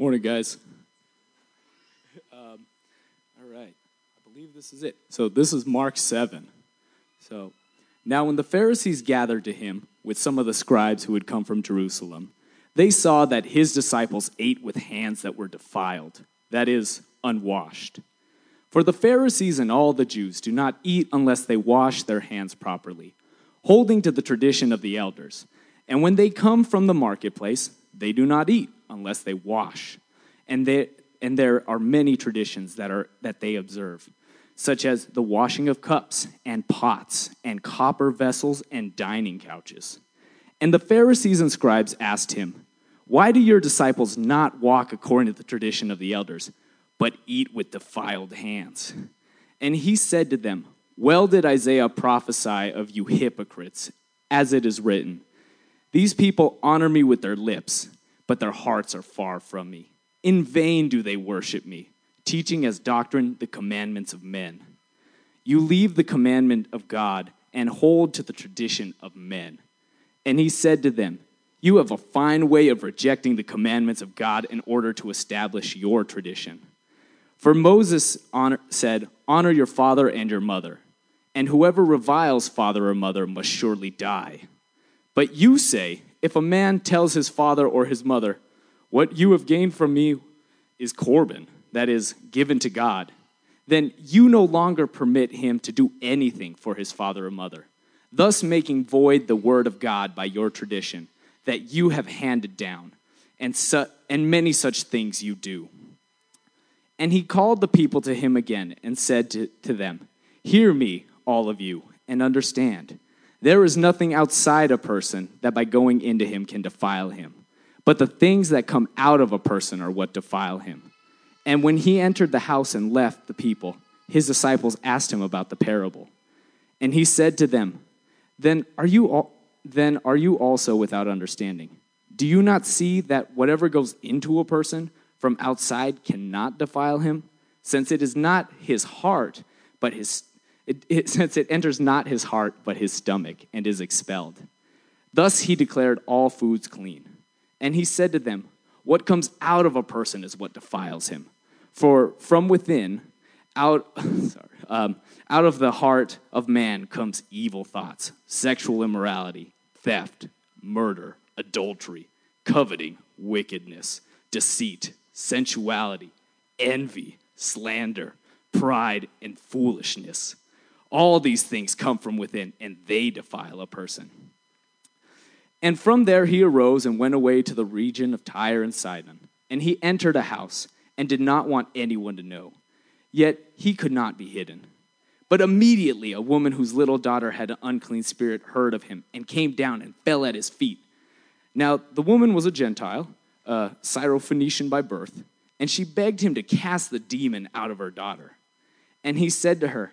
Morning, guys. Um, all right, I believe this is it. So this is Mark 7. So now, when the Pharisees gathered to him with some of the scribes who had come from Jerusalem, they saw that his disciples ate with hands that were defiled, that is, unwashed. For the Pharisees and all the Jews do not eat unless they wash their hands properly, holding to the tradition of the elders. And when they come from the marketplace, they do not eat unless they wash. And, they, and there are many traditions that, are, that they observe, such as the washing of cups and pots and copper vessels and dining couches. And the Pharisees and scribes asked him, Why do your disciples not walk according to the tradition of the elders, but eat with defiled hands? And he said to them, Well did Isaiah prophesy of you hypocrites, as it is written, These people honor me with their lips but their hearts are far from me. In vain do they worship me, teaching as doctrine the commandments of men. You leave the commandment of God and hold to the tradition of men. And he said to them, You have a fine way of rejecting the commandments of God in order to establish your tradition. For Moses honor, said, Honor your father and your mother, and whoever reviles father or mother must surely die. But you say, if a man tells his father or his mother, What you have gained from me is Corban, that is, given to God, then you no longer permit him to do anything for his father or mother, thus making void the word of God by your tradition that you have handed down, and, su- and many such things you do. And he called the people to him again and said to, to them, Hear me, all of you, and understand. There is nothing outside a person that by going into him can defile him. But the things that come out of a person are what defile him. And when he entered the house and left the people, his disciples asked him about the parable. And he said to them, Then are you, all, then are you also without understanding? Do you not see that whatever goes into a person from outside cannot defile him, since it is not his heart, but his it, it, since it enters not his heart, but his stomach, and is expelled. Thus he declared all foods clean. And he said to them, What comes out of a person is what defiles him. For from within, out, sorry, um, out of the heart of man comes evil thoughts, sexual immorality, theft, murder, adultery, coveting, wickedness, deceit, sensuality, envy, slander, pride, and foolishness. All these things come from within, and they defile a person. And from there he arose and went away to the region of Tyre and Sidon. And he entered a house and did not want anyone to know. Yet he could not be hidden. But immediately a woman whose little daughter had an unclean spirit heard of him and came down and fell at his feet. Now the woman was a Gentile, a Syrophoenician by birth, and she begged him to cast the demon out of her daughter. And he said to her,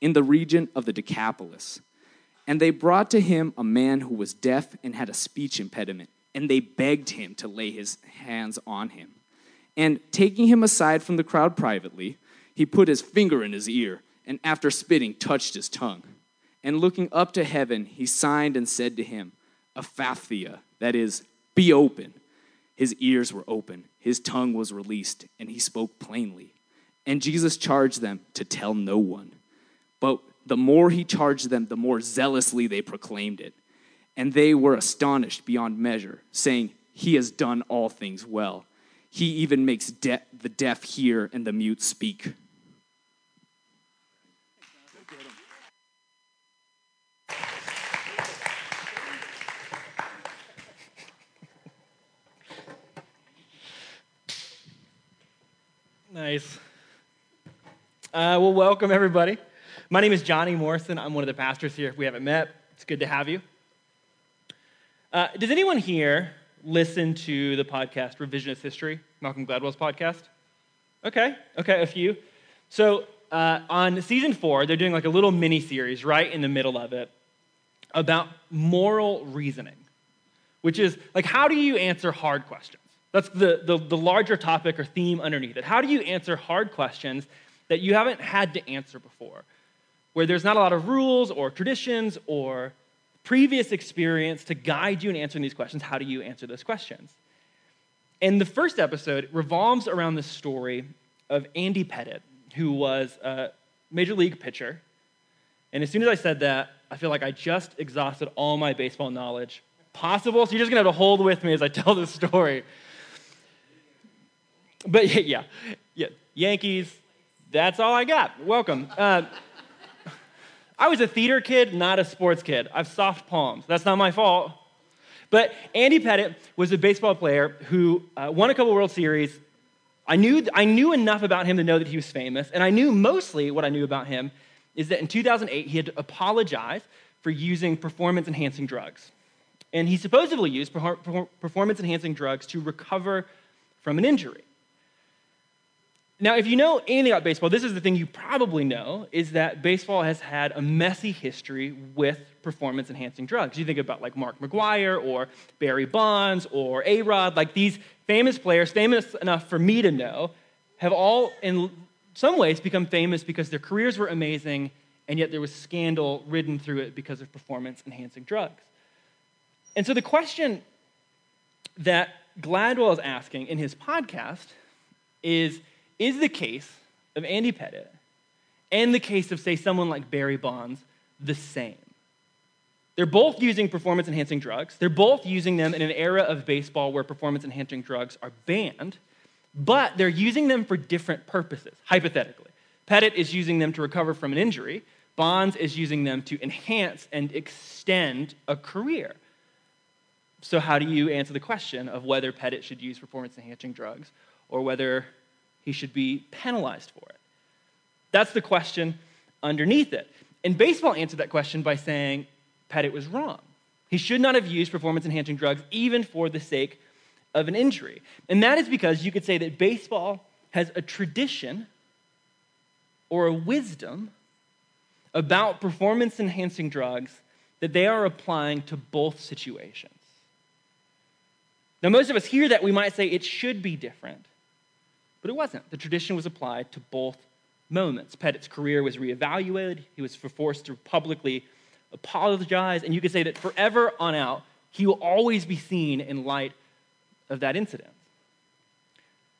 in the region of the Decapolis. And they brought to him a man who was deaf and had a speech impediment, and they begged him to lay his hands on him. And taking him aside from the crowd privately, he put his finger in his ear, and after spitting, touched his tongue. And looking up to heaven, he signed and said to him, Ephphatha, that is, be open. His ears were open, his tongue was released, and he spoke plainly. And Jesus charged them to tell no one. But the more he charged them, the more zealously they proclaimed it. And they were astonished beyond measure, saying, He has done all things well. He even makes de- the deaf hear and the mute speak. Nice. Uh, well, welcome everybody. My name is Johnny Morrison. I'm one of the pastors here. If we haven't met, it's good to have you. Uh, does anyone here listen to the podcast Revisionist History, Malcolm Gladwell's podcast? Okay, okay, a few. So uh, on season four, they're doing like a little mini series right in the middle of it about moral reasoning, which is like, how do you answer hard questions? That's the, the, the larger topic or theme underneath it. How do you answer hard questions that you haven't had to answer before, where there's not a lot of rules or traditions or previous experience to guide you in answering these questions? How do you answer those questions? And the first episode revolves around the story of Andy Pettitte, who was a major league pitcher. And as soon as I said that, I feel like I just exhausted all my baseball knowledge possible. So you're just gonna have to hold with me as I tell this story. But yeah, yeah, Yankees. That's all I got. Welcome. Uh, I was a theater kid, not a sports kid. I've soft palms. That's not my fault. But Andy Pettitte was a baseball player who uh, won a couple World Series. I knew, I knew enough about him to know that he was famous, and I knew mostly what I knew about him is that in 2008 he had apologized for using performance enhancing drugs. And he supposedly used performance enhancing drugs to recover from an injury. Now, if you know anything about baseball, this is the thing you probably know is that baseball has had a messy history with performance enhancing drugs. You think about like Mark McGwire or Barry Bonds or A Rod, like these famous players, famous enough for me to know, have all in some ways become famous because their careers were amazing and yet there was scandal ridden through it because of performance enhancing drugs. And so the question that Gladwell is asking in his podcast is is the case of Andy Pettitte and the case of, say, someone like Barry Bonds the same? They're both using performance enhancing drugs. They're both using them in an era of baseball where performance enhancing drugs are banned, but they're using them for different purposes, hypothetically. Pettitte is using them to recover from an injury, Bonds is using them to enhance and extend a career. So, how do you answer the question of whether Pettitte should use performance enhancing drugs or whether he should be penalized for it? That's the question underneath it. And baseball answered that question by saying Pettitte was wrong. He should not have used performance enhancing drugs even for the sake of an injury. And that is because you could say that baseball has a tradition or a wisdom about performance enhancing drugs that they are applying to both situations. Now, most of us hear that, we might say it should be different. But it wasn't. The tradition was applied to both moments. Pettitte's career was reevaluated, he was forced to publicly apologize, and you could say that forever on out, he will always be seen in light of that incident.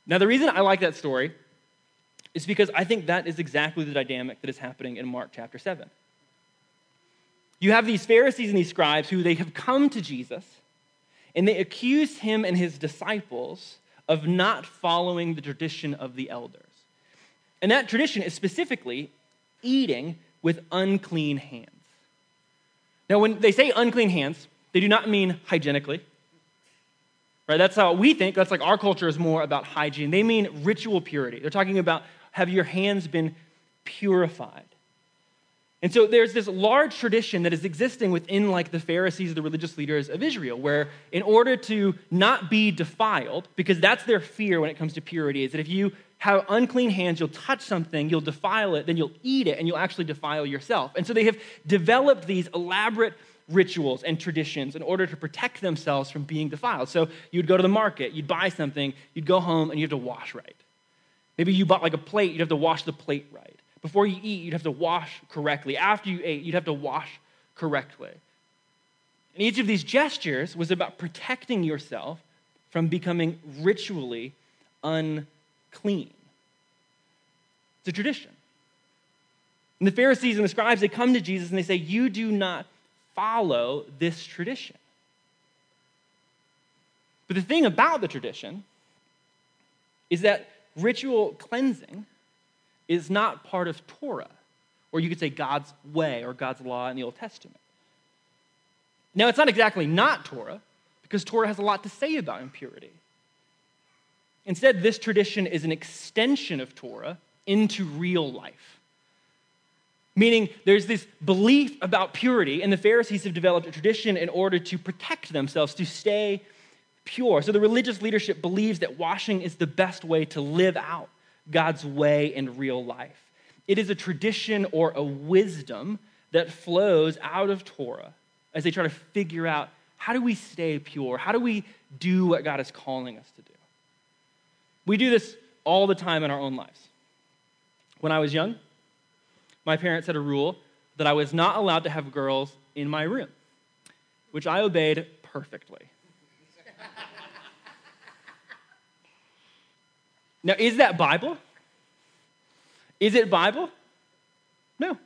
Now, the reason I like that story is because I think that is exactly the dynamic that is happening in Mark chapter 7. You have these Pharisees and these scribes who they have come to Jesus and they accuse him and his disciples of not following the tradition of the elders. And that tradition is specifically eating with unclean hands. Now, when they say unclean hands, they do not mean hygienically. Right? That's how we think. That's like our culture is more about hygiene. They mean ritual purity. They're talking about have your hands been purified? And so there's this large tradition that is existing within like the Pharisees, the religious leaders of Israel, where in order to not be defiled, because that's their fear when it comes to purity, is that if you have unclean hands, you'll touch something, you'll defile it, then you'll eat it, and you'll actually defile yourself. And so they have developed these elaborate rituals and traditions in order to protect themselves from being defiled. So you'd go to the market, you'd buy something, you'd go home, and you have to wash right. Maybe you bought like a plate, you'd have to wash the plate right. Before you eat, you'd have to wash correctly. After you ate, you'd have to wash correctly. And each of these gestures was about protecting yourself from becoming ritually unclean. It's a tradition. And the Pharisees and the scribes, they come to Jesus and they say, You do not follow this tradition. But the thing about the tradition is that ritual cleansing is not part of Torah, or you could say God's way or God's law in the Old Testament. Now, it's not exactly not Torah, because Torah has a lot to say about impurity. Instead, this tradition is an extension of Torah into real life. Meaning, there's this belief about purity, and the Pharisees have developed a tradition in order to protect themselves, to stay pure. So the religious leadership believes that washing is the best way to live out God's way in real life. It is a tradition or a wisdom that flows out of Torah as they try to figure out how do we stay pure? How do we do what God is calling us to do? We do this all the time in our own lives. When I was young, my parents had a rule that I was not allowed to have girls in my room, which I obeyed perfectly. Now, is that Bible? Is it Bible? No.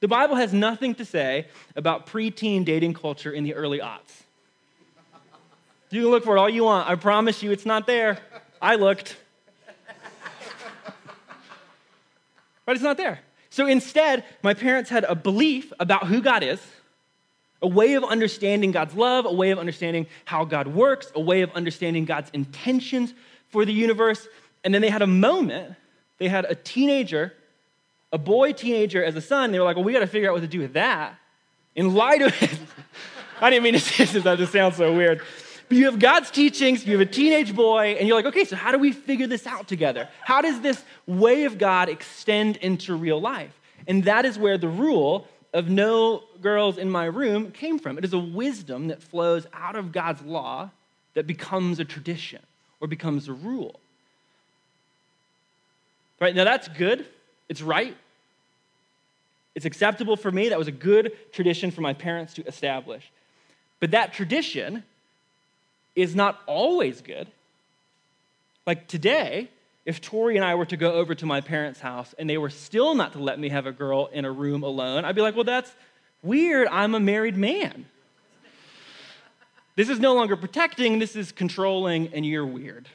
The Bible has nothing to say about preteen dating culture in the early aughts. You can look for it all you want. I promise you it's not there. I looked. but it's not there. So instead, my parents had a belief about who God is, a way of understanding God's love, a way of understanding how God works, a way of understanding God's intentions for the universe. And then they had a moment, they had a teenager, a boy teenager as a son. They were like, well, we got to figure out what to do with that. In light of it, I didn't mean to say this, that just sounds so weird. But you have God's teachings, you have a teenage boy, and you're like, okay, so how do we figure this out together? How does this way of God extend into real life? And that is where the rule of no girls in my room came from. It is a wisdom that flows out of God's law that becomes a tradition or becomes a rule. Right? Now that's good. It's right. It's acceptable for me. That was a good tradition for my parents to establish. But that tradition is not always good. Like today, if Tori and I were to go over to my parents' house and they were still not to let me have a girl in a room alone, I'd be like, well, that's weird. I'm a married man. This is no longer protecting, this is controlling, and you're weird.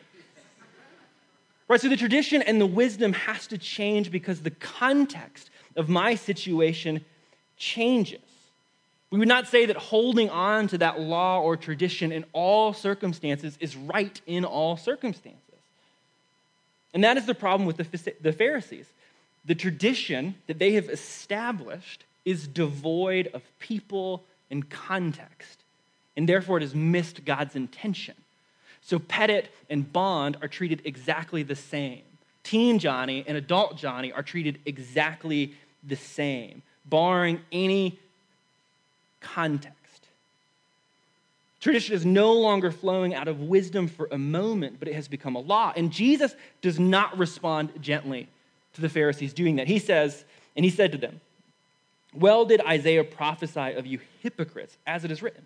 Right? So the tradition and the wisdom has to change because the context of my situation changes. We would not say that holding on to that law or tradition in all circumstances is right in all circumstances. And that is the problem with the Pharisees. The tradition that they have established is devoid of people and context, and therefore it has missed God's intention. So Pettitte and Bond are treated exactly the same. Teen Johnny and adult Johnny are treated exactly the same, barring any context. Tradition is no longer flowing out of wisdom for a moment, but it has become a law. And Jesus does not respond gently to the Pharisees doing that. He says, and he said to them, Well did Isaiah prophesy of you hypocrites, as it is written.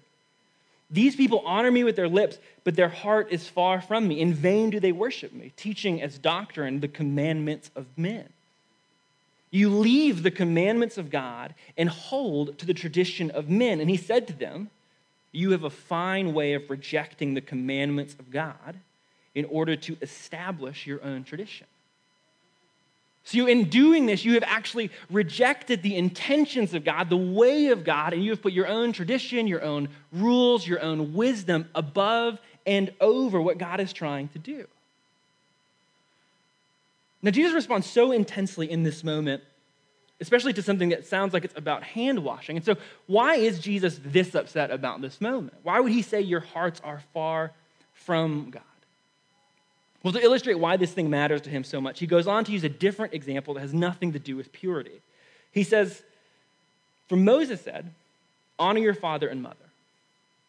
These people honor me with their lips, but their heart is far from me. In vain do they worship me, teaching as doctrine the commandments of men. You leave the commandments of God and hold to the tradition of men. And he said to them, You have a fine way of rejecting the commandments of God in order to establish your own tradition. So, in doing this, you have actually rejected the intentions of God, the way of God, and you have put your own tradition, your own rules, your own wisdom above and over what God is trying to do. Now, Jesus responds so intensely in this moment, especially to something that sounds like it's about hand washing. And so, why is Jesus this upset about this moment? Why would he say your hearts are far from God? Well, to illustrate why this thing matters to him so much, he goes on to use a different example that has nothing to do with purity. He says, For Moses said, Honor your father and mother.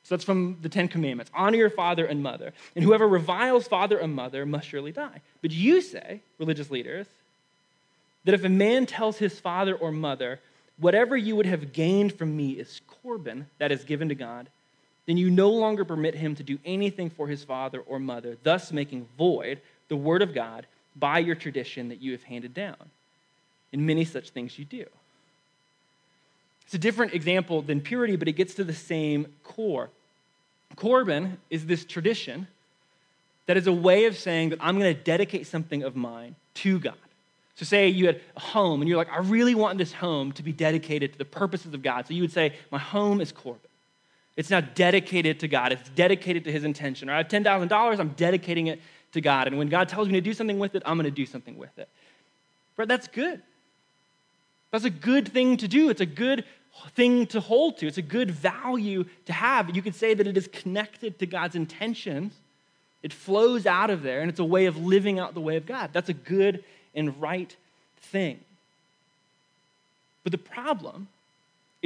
So that's from the Ten Commandments honor your father and mother. And whoever reviles father and mother must surely die. But you say, religious leaders, that if a man tells his father or mother, Whatever you would have gained from me is Corban, that is given to God, then you no longer permit him to do anything for his father or mother, thus making void the word of God by your tradition that you have handed down. And many such things you do. It's a different example than purity, but it gets to the same core. Corban is this tradition that is a way of saying that I'm going to dedicate something of mine to God. So, say you had a home and you're like, I really want this home to be dedicated to the purposes of God. So, you would say, My home is Corban. It's now dedicated to God. It's dedicated to his intention. Or I have $10,000, I'm dedicating it to God. And when God tells me to do something with it, I'm going to do something with it. But that's good. That's a good thing to do. It's a good, thing to hold to. It's a good value to have. You could say that it is connected to God's intentions. It flows out of there, and it's a way of living out the way of God. That's a good and right thing. But the problem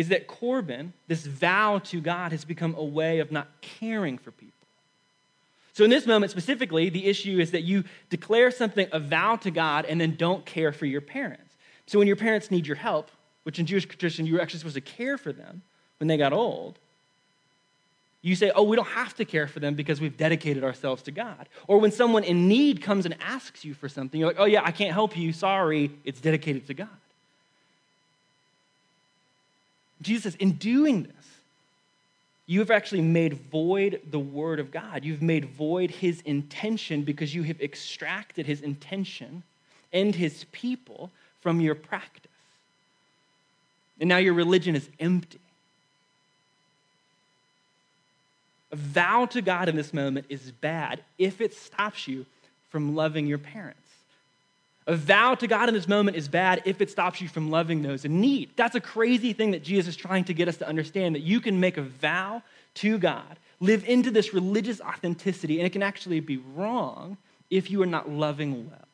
is that Corban, this vow to God, has become a way of not caring for people. So, in this moment specifically, the issue is that you declare something, a vow to God, and then don't care for your parents. So, when your parents need your help, which in Jewish tradition you were actually supposed to care for them when they got old, you say, oh, we don't have to care for them because we've dedicated ourselves to God. Or when someone in need comes and asks you for something, you're like, oh, yeah, I can't help you. Sorry, it's dedicated to God. Jesus in doing this, you have actually made void the word of God. You've made void his intention because you have extracted his intention and his people from your practice. And now your religion is empty. A vow to God in this moment is bad if it stops you from loving your parents. A vow to God in this moment is bad if it stops you from loving those in need. That's a crazy thing that Jesus is trying to get us to understand that you can make a vow to God, live into this religious authenticity, and it can actually be wrong if you are not loving well.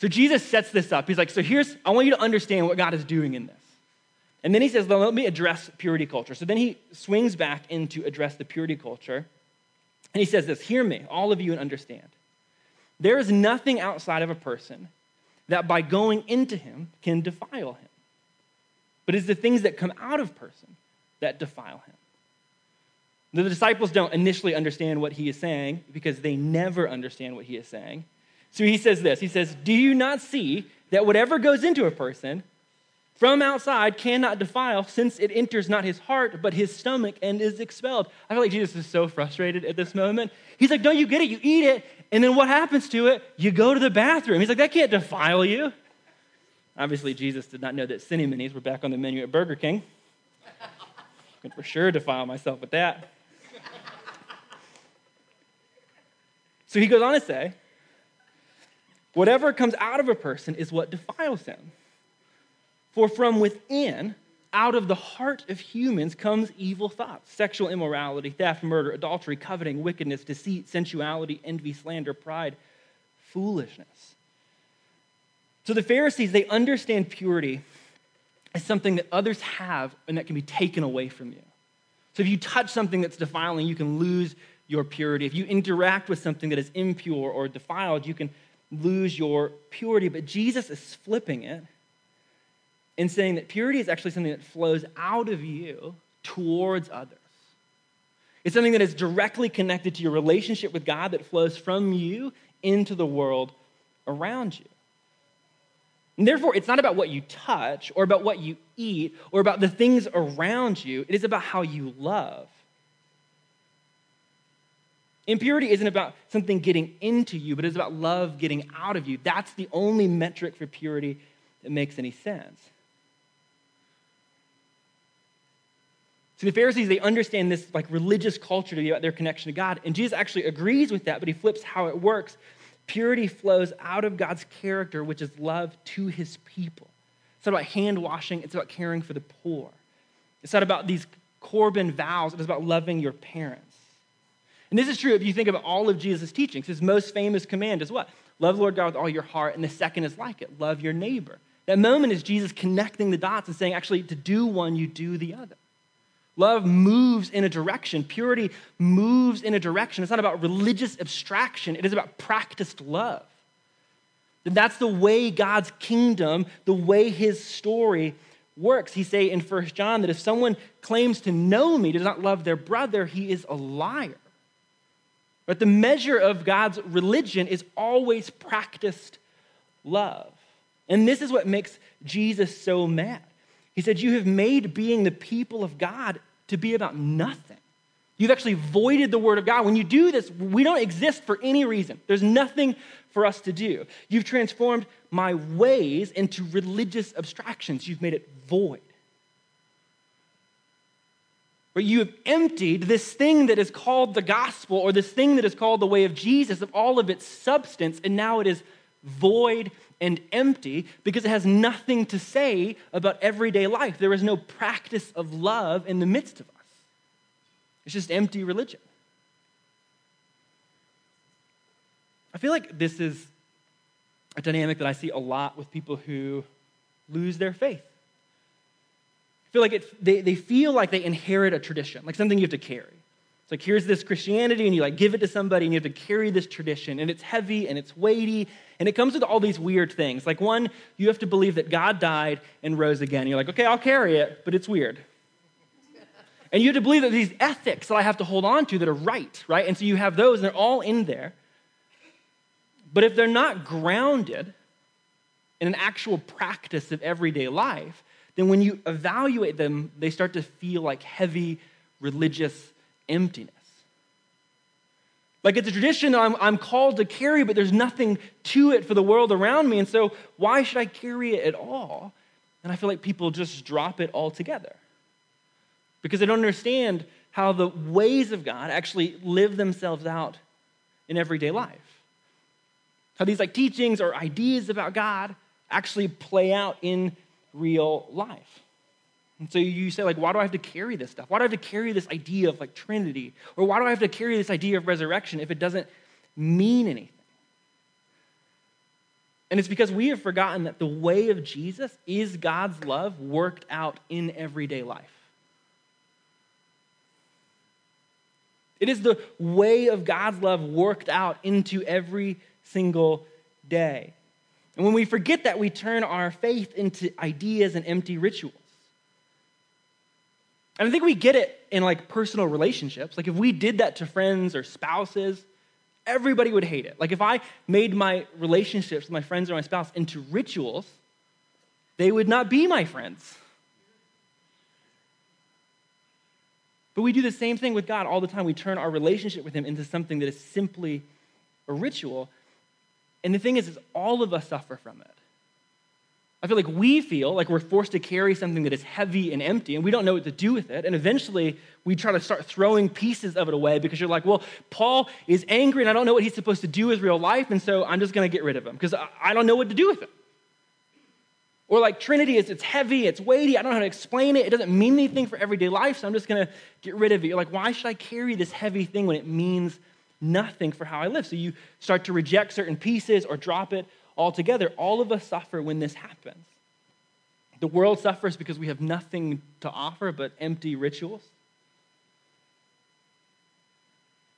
So Jesus sets this up. He's like, So here's, I want you to understand what God is doing in this. And then he says, Let me address purity culture. So then he swings back into address the purity culture. And he says this Hear me, all of you, and understand. There is nothing outside of a person that by going into him can defile him, but it's the things that come out of person that defile him. The disciples don't initially understand what he is saying because they never understand what he is saying. So he says this He says, Do you not see that whatever goes into a person from outside cannot defile, since it enters not his heart, but his stomach and is expelled? I feel like Jesus is so frustrated at this moment. He's like, Don't you get it? You eat it, and then what happens to it? You go to the bathroom. He's like, That can't defile you. Obviously, Jesus did not know that Cini Minis were back on the menu at Burger King. I could for sure defile myself with that. So he goes on to say, Whatever comes out of a person is what defiles him. For from within, out of the heart of humans comes evil thoughts sexual immorality, theft, murder, adultery, coveting, wickedness, deceit, sensuality, envy, slander, pride, foolishness. So the Pharisees, they understand purity as something that others have and that can be taken away from you. So if you touch something that's defiling, you can lose your purity. If you interact with something that is impure or defiled, you can lose your purity. But Jesus is flipping it and saying that purity is actually something that flows out of you towards others. It's something that is directly connected to your relationship with God that flows from you into the world around you. And therefore, it's not about what you touch or about what you eat or about the things around you, it is about how you love. Impurity isn't about something getting into you, but it's about love getting out of you. That's the only metric for purity that makes any sense. See, the Pharisees, they understand this like religious culture to be about their connection to God. And Jesus actually agrees with that, but he flips how it works. Purity flows out of God's character, which is love to his people. It's not about hand washing, it's about caring for the poor. It's not about these Corban vows, it's about loving your parents. And this is true if you think about all of Jesus' teachings. His most famous command is what? Love Lord God with all your heart. And the second is like it love your neighbor. That moment is Jesus connecting the dots and saying, actually, to do one, you do the other. Love moves in a direction. Purity moves in a direction. It's not about religious abstraction, it is about practiced love. That's the way God's kingdom, the way his story works. He say in 1 John that if someone claims to know me, does not love their brother, he is a liar. But the measure of God's religion is always practiced love. And this is what makes Jesus so mad. He said, You have made being the people of God to be about nothing. You've actually voided the word of God. When you do this, we don't exist for any reason. There's nothing for us to do. You've transformed my ways into religious abstractions, you've made it void. But you have emptied this thing that is called the gospel or this thing that is called the way of Jesus of all of its substance, and now it is void, and empty because it has nothing to say about everyday life. There is no practice of love in the midst of us. It's just empty religion. I feel like this is a dynamic that I see a lot with people who lose their faith. I feel like it, they, they feel like they inherit a tradition, like something you have to carry. Like here's this Christianity, and you like give it to somebody, and you have to carry this tradition, and it's heavy and it's weighty, and it comes with all these weird things. Like one, you have to believe that God died and rose again. You're like, okay, I'll carry it, but it's weird. And you have to believe that these ethics that I have to hold on to that are right, right? And so you have those, and they're all in there. But if they're not grounded in an actual practice of everyday life, then when you evaluate them, they start to feel like heavy religious emptiness. Like it's a tradition I'm, I'm called to carry, but there's nothing to it for the world around me. And so, why should I carry it at all? And I feel like people just drop it altogether because they don't understand how the ways of God actually live themselves out in everyday life. How these like teachings or ideas about God actually play out in real life. And so you say, like, why do I have to carry this stuff? Why do I have to carry this idea of like Trinity? Or why do I have to carry this idea of resurrection if it doesn't mean anything? And it's because we have forgotten that the way of Jesus is God's love worked out in everyday life. It is the way of God's love worked out into every single day. And when we forget that, we turn our faith into ideas and empty rituals. And I think we get it in like personal relationships. Like if we did that to friends or spouses, everybody would hate it. Like if I made my relationships with my friends or my spouse into rituals, they would not be my friends. But we do the same thing with God all the time. We turn our relationship with Him into something that is simply a ritual and the thing is, is all of us suffer from it. I feel like we feel like we're forced to carry something that is heavy and empty, and we don't know what to do with it. And eventually, we try to start throwing pieces of it away because you're like, well, Paul is angry, and I don't know what he's supposed to do with real life, and so I'm just going to get rid of him because I don't know what to do with it. Or like Trinity is, it's heavy, it's weighty, I don't know how to explain it, it doesn't mean anything for everyday life, so I'm just going to get rid of it. You're like, why should I carry this heavy thing when it means nothing for how I live. So you start to reject certain pieces or drop it altogether. All of us suffer when this happens. The world suffers because we have nothing to offer but empty rituals.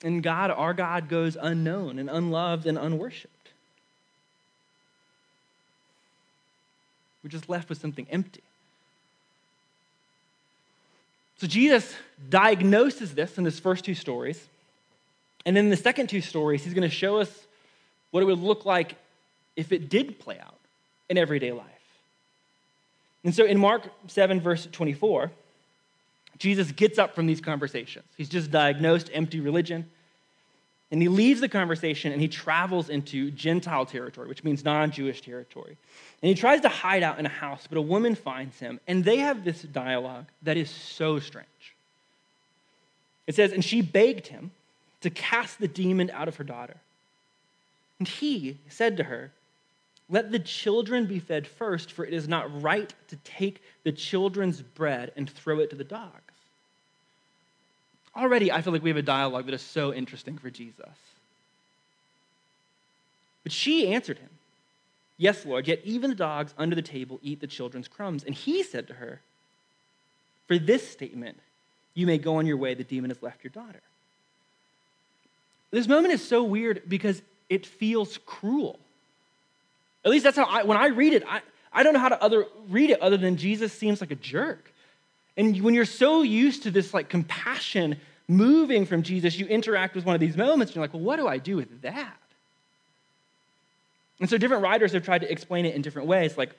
And God, our God, goes unknown and unloved and unworshiped. We're just left with something empty. So Jesus diagnoses this in his first two stories. And then the second two stories, he's going to show us what it would look like if it did play out in everyday life. And so in Mark 7, verse 24, Jesus gets up from these conversations. He's just diagnosed empty religion. And he leaves the conversation and he travels into Gentile territory, which means non Jewish territory. And he tries to hide out in a house, but a woman finds him. And they have this dialogue that is so strange. It says, And she begged him to cast the demon out of her daughter. And he said to her, Let the children be fed first, for it is not right to take the children's bread and throw it to the dogs. Already, I feel like we have a dialogue that is so interesting for Jesus. But she answered him, Yes, Lord, yet even the dogs under the table eat the children's crumbs. And he said to her, For this statement, you may go on your way, the demon has left your daughter. This moment is so weird because it feels cruel. At least that's how I, when I read it, I, I don't know how to other, read it other than Jesus seems like a jerk. And when you're so used to this like compassion moving from Jesus, you interact with one of these moments and you're like, well, what do I do with that? And so different writers have tried to explain it in different ways. Like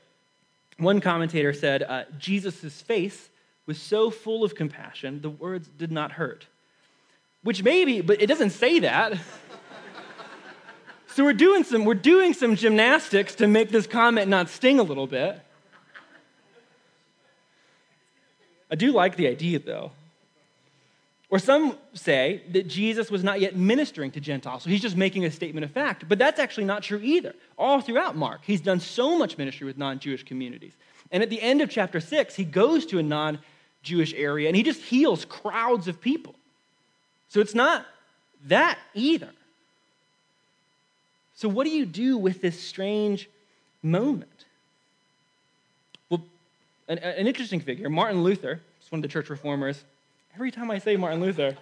one commentator said, uh, Jesus' face was so full of compassion, the words did not hurt. Which maybe, but it doesn't say that. so we're doing some we're doing some gymnastics to make this comment not sting a little bit. I do like the idea though. Or some say that Jesus was not yet ministering to Gentiles, so he's just making a statement of fact. But that's actually not true either. All throughout Mark, he's done so much ministry with non Jewish communities. And at the end of chapter 6, he goes to a non Jewish area and he just heals crowds of people. So it's not that either. So, what do you do with this strange moment? Well, an, an interesting figure, Martin Luther, is one of the church reformers. Every time I say Martin Luther,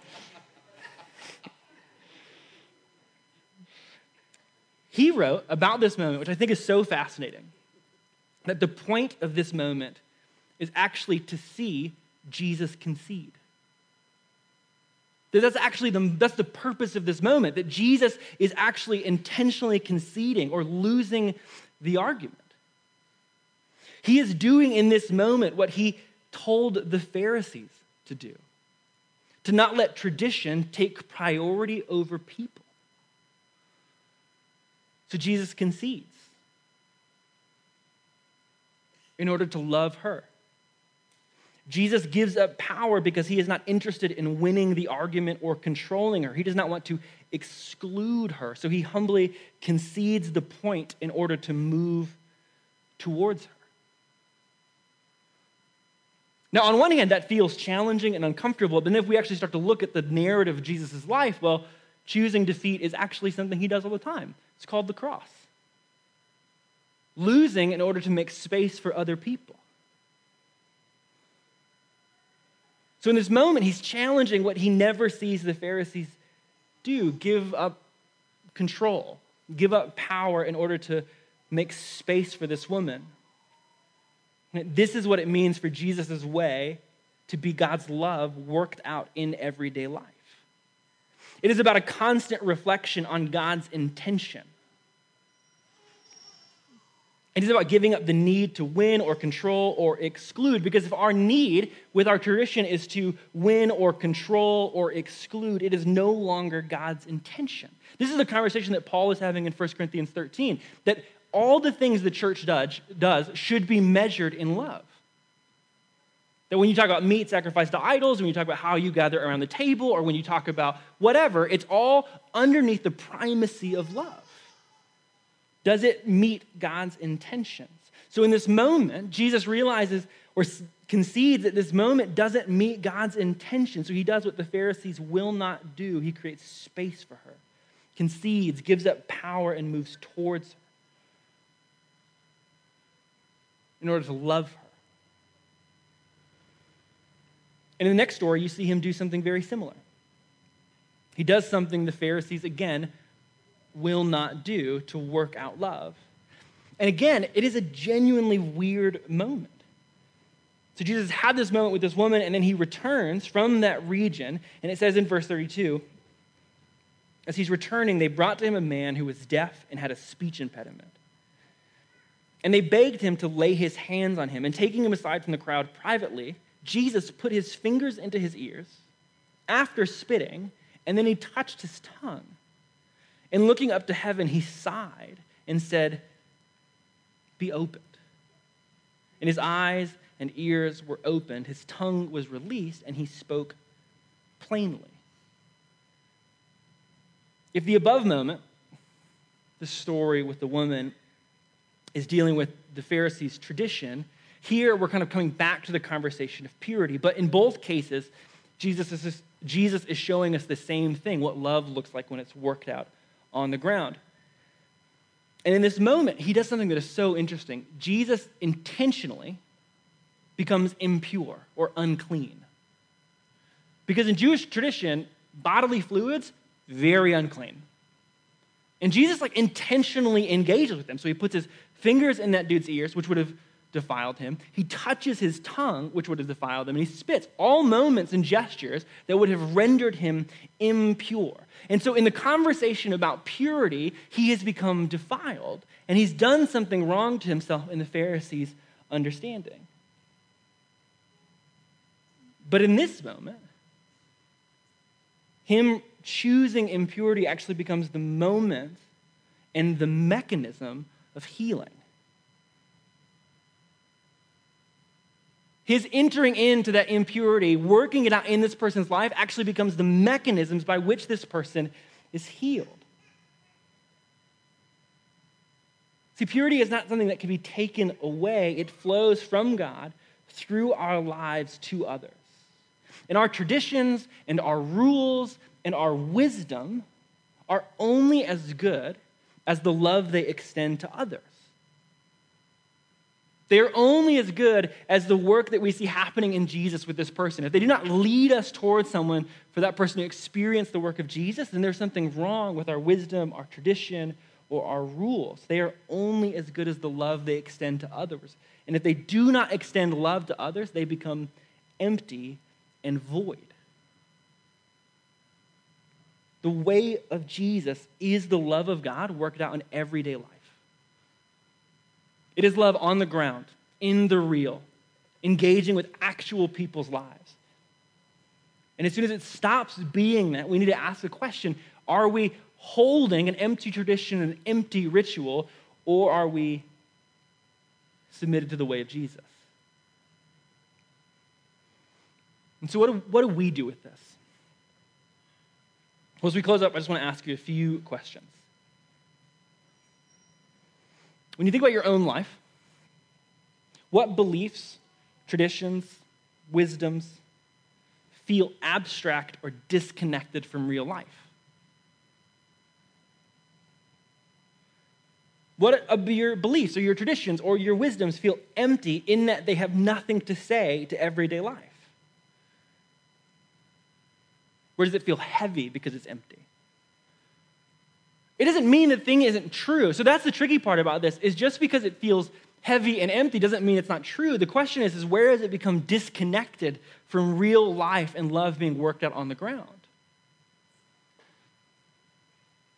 he wrote about this moment, which I think is so fascinating, that the point of this moment is actually to see Jesus concede. That that's actually the, that's the purpose of this moment, that Jesus is actually intentionally conceding or losing the argument. He is doing in this moment what he told the Pharisees to do to not let tradition take priority over people. So Jesus concedes in order to love her. Jesus gives up power because he is not interested in winning the argument or controlling her. He does not want to exclude her. So he humbly concedes the point in order to move towards her. Now, on one hand, that feels challenging and uncomfortable, but then if we actually start to look at the narrative of Jesus' life, well, choosing defeat is actually something he does all the time. It's called the cross. Losing in order to make space for other people. So, in this moment, he's challenging what he never sees the Pharisees do give up control, give up power in order to make space for this woman. This is what it means for Jesus' way to be God's love worked out in everyday life. It is about a constant reflection on God's intention. It is about giving up the need to win or control or exclude. Because if our need with our tradition is to win or control or exclude, it is no longer God's intention. This is the conversation that Paul is having in 1 Corinthians 13 that all the things the church does, does should be measured in love. That when you talk about meat sacrificed to idols, when you talk about how you gather around the table, or when you talk about whatever, it's all underneath the primacy of love. Does it meet God's intentions? So in this moment, Jesus realizes or concedes that this moment doesn't meet God's intention. So he does what the Pharisees will not do. He creates space for her, concedes, gives up power, and moves towards her in order to love her. And in the next story, you see him do something very similar. He does something the Pharisees, again, will not do to work out love. And again, it is a genuinely weird moment. So Jesus had this moment with this woman, and then he returns from that region. And it says in verse 32 as he's returning, they brought to him a man who was deaf and had a speech impediment. And they begged him to lay his hands on him. And taking him aside from the crowd privately, Jesus put his fingers into his ears after spitting, and then he touched his tongue. And looking up to heaven, he sighed and said, Be opened. And his eyes and ears were opened, his tongue was released, and he spoke plainly. If the above moment, the story with the woman, is dealing with the Pharisees' tradition, here we're kind of coming back to the conversation of purity. But in both cases, Jesus is, Jesus is showing us the same thing what love looks like when it's worked out on the ground. And in this moment, he does something that is so interesting. Jesus intentionally becomes impure or unclean. Because in Jewish tradition, bodily fluids, very unclean. And Jesus like intentionally engages with them. So he puts his fingers in that dude's ears, which would have defiled him. He touches his tongue, which would have defiled him, and he spits. All moments and gestures that would have rendered him impure. And so, in the conversation about purity, he has become defiled, and he's done something wrong to himself in the Pharisees' understanding. But in this moment, him choosing impurity actually becomes the moment and the mechanism of healing. His entering into that impurity, working it out in this person's life, actually becomes the mechanisms by which this person is healed. See, purity is not something that can be taken away, it flows from God through our lives to others. And our traditions and our rules and our wisdom are only as good as the love they extend to others. They are only as good as the work that we see happening in Jesus with this person. If they do not lead us towards someone for that person to experience the work of Jesus, then there's something wrong with our wisdom, our tradition, or our rules. They are only as good as the love they extend to others. And if they do not extend love to others, they become empty and void. The way of Jesus is the love of God worked out in everyday life. It is love on the ground, in the real, engaging with actual people's lives. And as soon as it stops being that, we need to ask the question are we holding an empty tradition, an empty ritual, or are we submitted to the way of Jesus? And so, what do, what do we do with this? Well, as we close up, I just want to ask you a few questions. When you think about your own life, what beliefs, traditions, wisdoms feel abstract or disconnected from real life? What of your beliefs or your traditions or your wisdoms feel empty in that they have nothing to say to everyday life? Where does it feel heavy because it's empty? It doesn't mean the thing isn't true. So that's the tricky part about this is just because it feels heavy and empty doesn't mean it's not true. The question is, is where has it become disconnected from real life and love being worked out on the ground?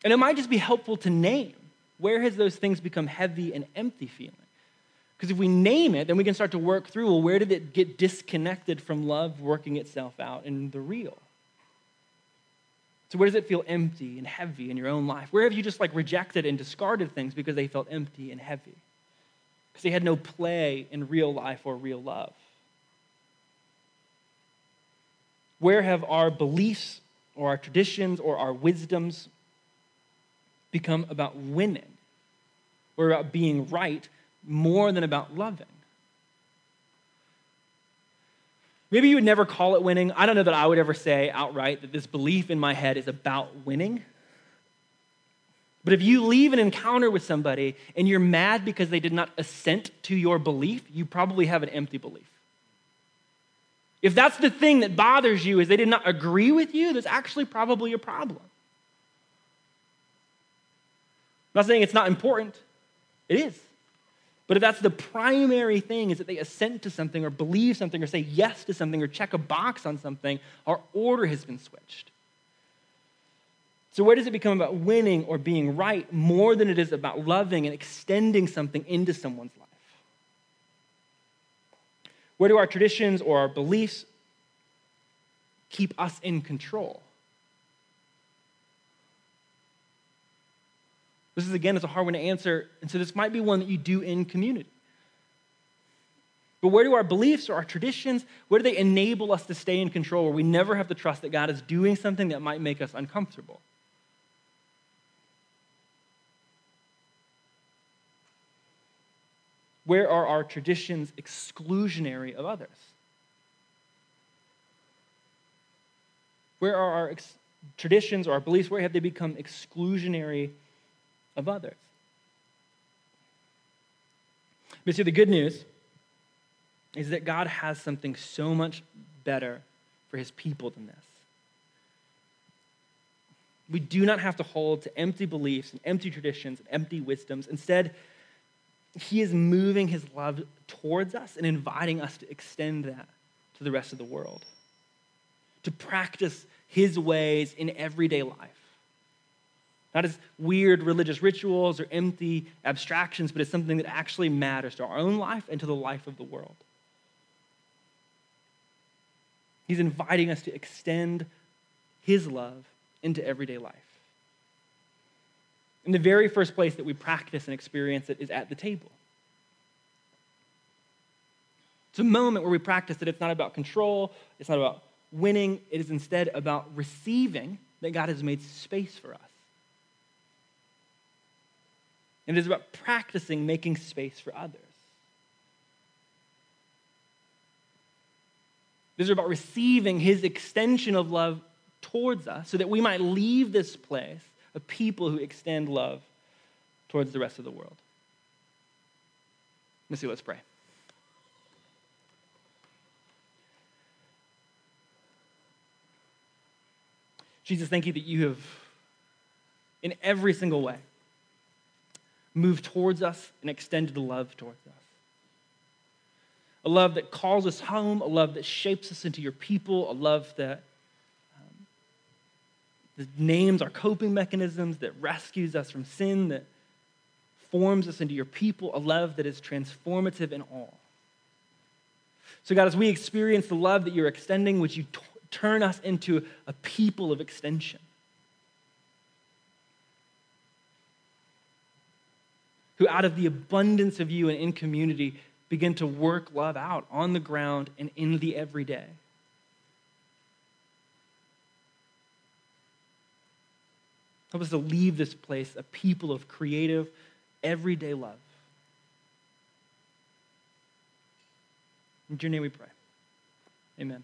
And it might just be helpful to name where has those things become heavy and empty feeling? Because if we name it, then we can start to work through well, where did it get disconnected from love working itself out in the real? So, where does it feel empty and heavy in your own life? Where have you just like rejected and discarded things because they felt empty and heavy? Because they had no play in real life or real love? Where have our beliefs or our traditions or our wisdoms become about winning or about being right more than about loving. Maybe you would never call it winning. I don't know that I would ever say outright that this belief in my head is about winning. But if you leave an encounter with somebody and you're mad because they did not assent to your belief, you probably have an empty belief. If that's the thing that bothers you is they did not agree with you, there's actually probably a problem. I'm not saying it's not important, it is. But if that's the primary thing, is that they assent to something or believe something or say yes to something or check a box on something, our order has been switched. So, where does it become about winning or being right more than it is about loving and extending something into someone's life? Where do our traditions or our beliefs keep us in control? This is, again, it's a hard one to answer. And so this might be one that you do in community. But where do our beliefs or our traditions, where do they enable us to stay in control where we never have to trust that God is doing something that might make us uncomfortable? Where are our traditions exclusionary of others? Where are our ex- traditions or our beliefs, where have they become exclusionary of others. But see, the good news is that God has something so much better for his people than this. We do not have to hold to empty beliefs and empty traditions and empty wisdoms. Instead, he is moving his love towards us and inviting us to extend that to the rest of the world, to practice his ways in everyday life not as weird religious rituals or empty abstractions, but as something that actually matters to our own life and to the life of the world. He's inviting us to extend his love into everyday life. And the very first place that we practice and experience it is at the table. It's a moment where we practice that it's not about control, it's not about winning, it is instead about receiving that God has made space for us. And it is about practicing making space for others. This is about receiving his extension of love towards us so that we might leave this place a people who extend love towards the rest of the world. See, let's pray. Jesus, thank you that you have, in every single way, moved towards us and extended the love towards us. A love that calls us home, a love that shapes us into your people, a love that, um, that names our coping mechanisms, that rescues us from sin, that forms us into your people, a love that is transformative in all. So, God, as we experience the love that you're extending, would you t- turn us into a people of extension? Who, out of the abundance of you and in community, begin to work love out on the ground and in the everyday. Help us to leave this place a people of creative, everyday love. In your name we pray. Amen.